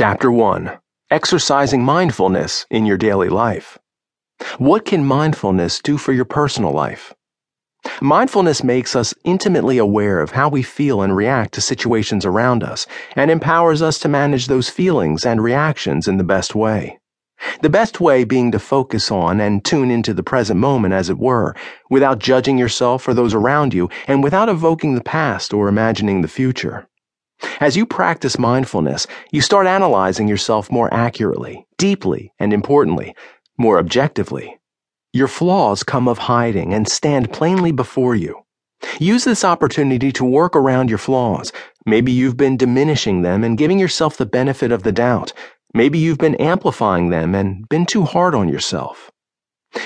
Chapter 1 Exercising Mindfulness in Your Daily Life. What can mindfulness do for your personal life? Mindfulness makes us intimately aware of how we feel and react to situations around us and empowers us to manage those feelings and reactions in the best way. The best way being to focus on and tune into the present moment, as it were, without judging yourself or those around you and without evoking the past or imagining the future. As you practice mindfulness, you start analyzing yourself more accurately, deeply, and importantly, more objectively. Your flaws come of hiding and stand plainly before you. Use this opportunity to work around your flaws. Maybe you've been diminishing them and giving yourself the benefit of the doubt. Maybe you've been amplifying them and been too hard on yourself.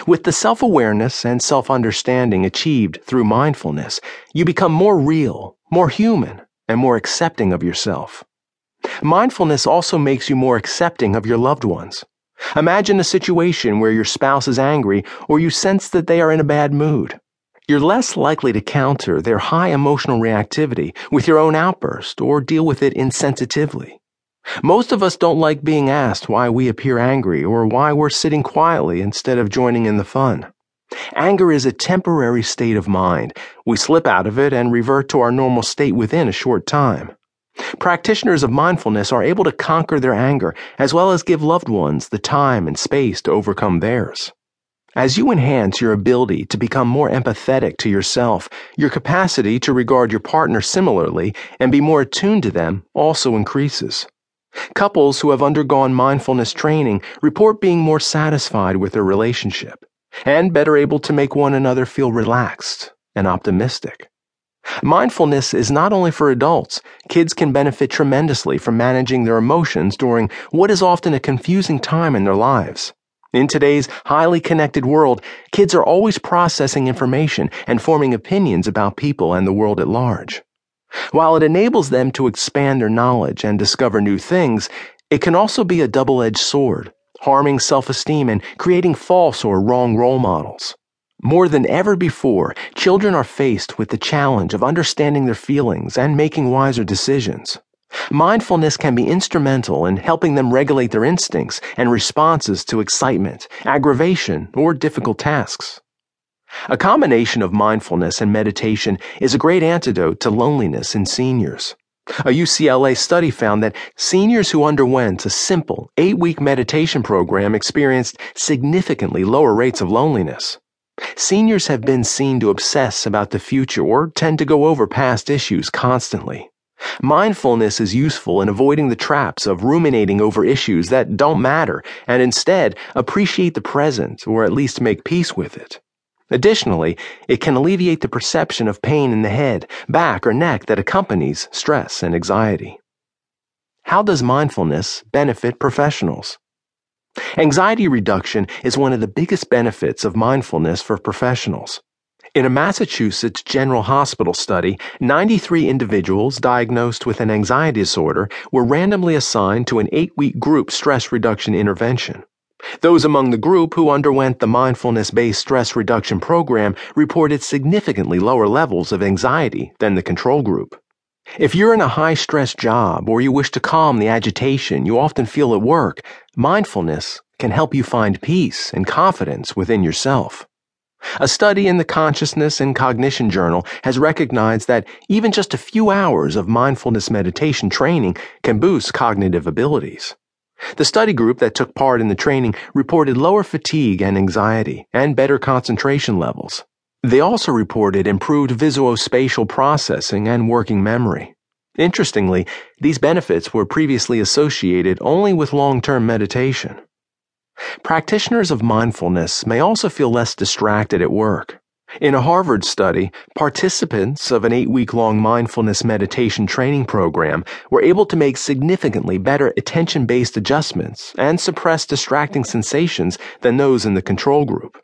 With the self awareness and self understanding achieved through mindfulness, you become more real, more human, and more accepting of yourself. Mindfulness also makes you more accepting of your loved ones. Imagine a situation where your spouse is angry or you sense that they are in a bad mood. You're less likely to counter their high emotional reactivity with your own outburst or deal with it insensitively. Most of us don't like being asked why we appear angry or why we're sitting quietly instead of joining in the fun. Anger is a temporary state of mind. We slip out of it and revert to our normal state within a short time. Practitioners of mindfulness are able to conquer their anger as well as give loved ones the time and space to overcome theirs. As you enhance your ability to become more empathetic to yourself, your capacity to regard your partner similarly and be more attuned to them also increases. Couples who have undergone mindfulness training report being more satisfied with their relationship and better able to make one another feel relaxed and optimistic. Mindfulness is not only for adults, kids can benefit tremendously from managing their emotions during what is often a confusing time in their lives. In today's highly connected world, kids are always processing information and forming opinions about people and the world at large. While it enables them to expand their knowledge and discover new things, it can also be a double edged sword harming self esteem, and creating false or wrong role models. More than ever before, children are faced with the challenge of understanding their feelings and making wiser decisions. Mindfulness can be instrumental in helping them regulate their instincts and responses to excitement, aggravation, or difficult tasks. A combination of mindfulness and meditation is a great antidote to loneliness in seniors. A UCLA study found that seniors who underwent a simple eight week meditation program experienced significantly lower rates of loneliness. Seniors have been seen to obsess about the future or tend to go over past issues constantly. Mindfulness is useful in avoiding the traps of ruminating over issues that don't matter and instead appreciate the present or at least make peace with it. Additionally, it can alleviate the perception of pain in the head, back, or neck that accompanies stress and anxiety. How does mindfulness benefit professionals? Anxiety reduction is one of the biggest benefits of mindfulness for professionals. In a Massachusetts General Hospital study, 93 individuals diagnosed with an anxiety disorder were randomly assigned to an eight week group stress reduction intervention. Those among the group who underwent the mindfulness based stress reduction program reported significantly lower levels of anxiety than the control group. If you're in a high stress job or you wish to calm the agitation you often feel at work, mindfulness can help you find peace and confidence within yourself. A study in the Consciousness and Cognition Journal has recognized that even just a few hours of mindfulness meditation training can boost cognitive abilities. The study group that took part in the training reported lower fatigue and anxiety and better concentration levels. They also reported improved visuospatial processing and working memory. Interestingly, these benefits were previously associated only with long term meditation. Practitioners of mindfulness may also feel less distracted at work. In a Harvard study, participants of an eight week long mindfulness meditation training program were able to make significantly better attention based adjustments and suppress distracting sensations than those in the control group.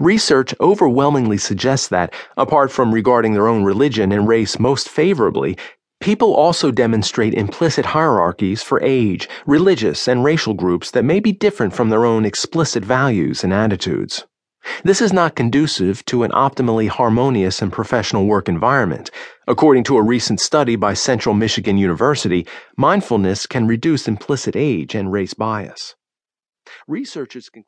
Research overwhelmingly suggests that, apart from regarding their own religion and race most favorably, people also demonstrate implicit hierarchies for age, religious, and racial groups that may be different from their own explicit values and attitudes. This is not conducive to an optimally harmonious and professional work environment. According to a recent study by Central Michigan University, mindfulness can reduce implicit age and race bias. Researchers conclude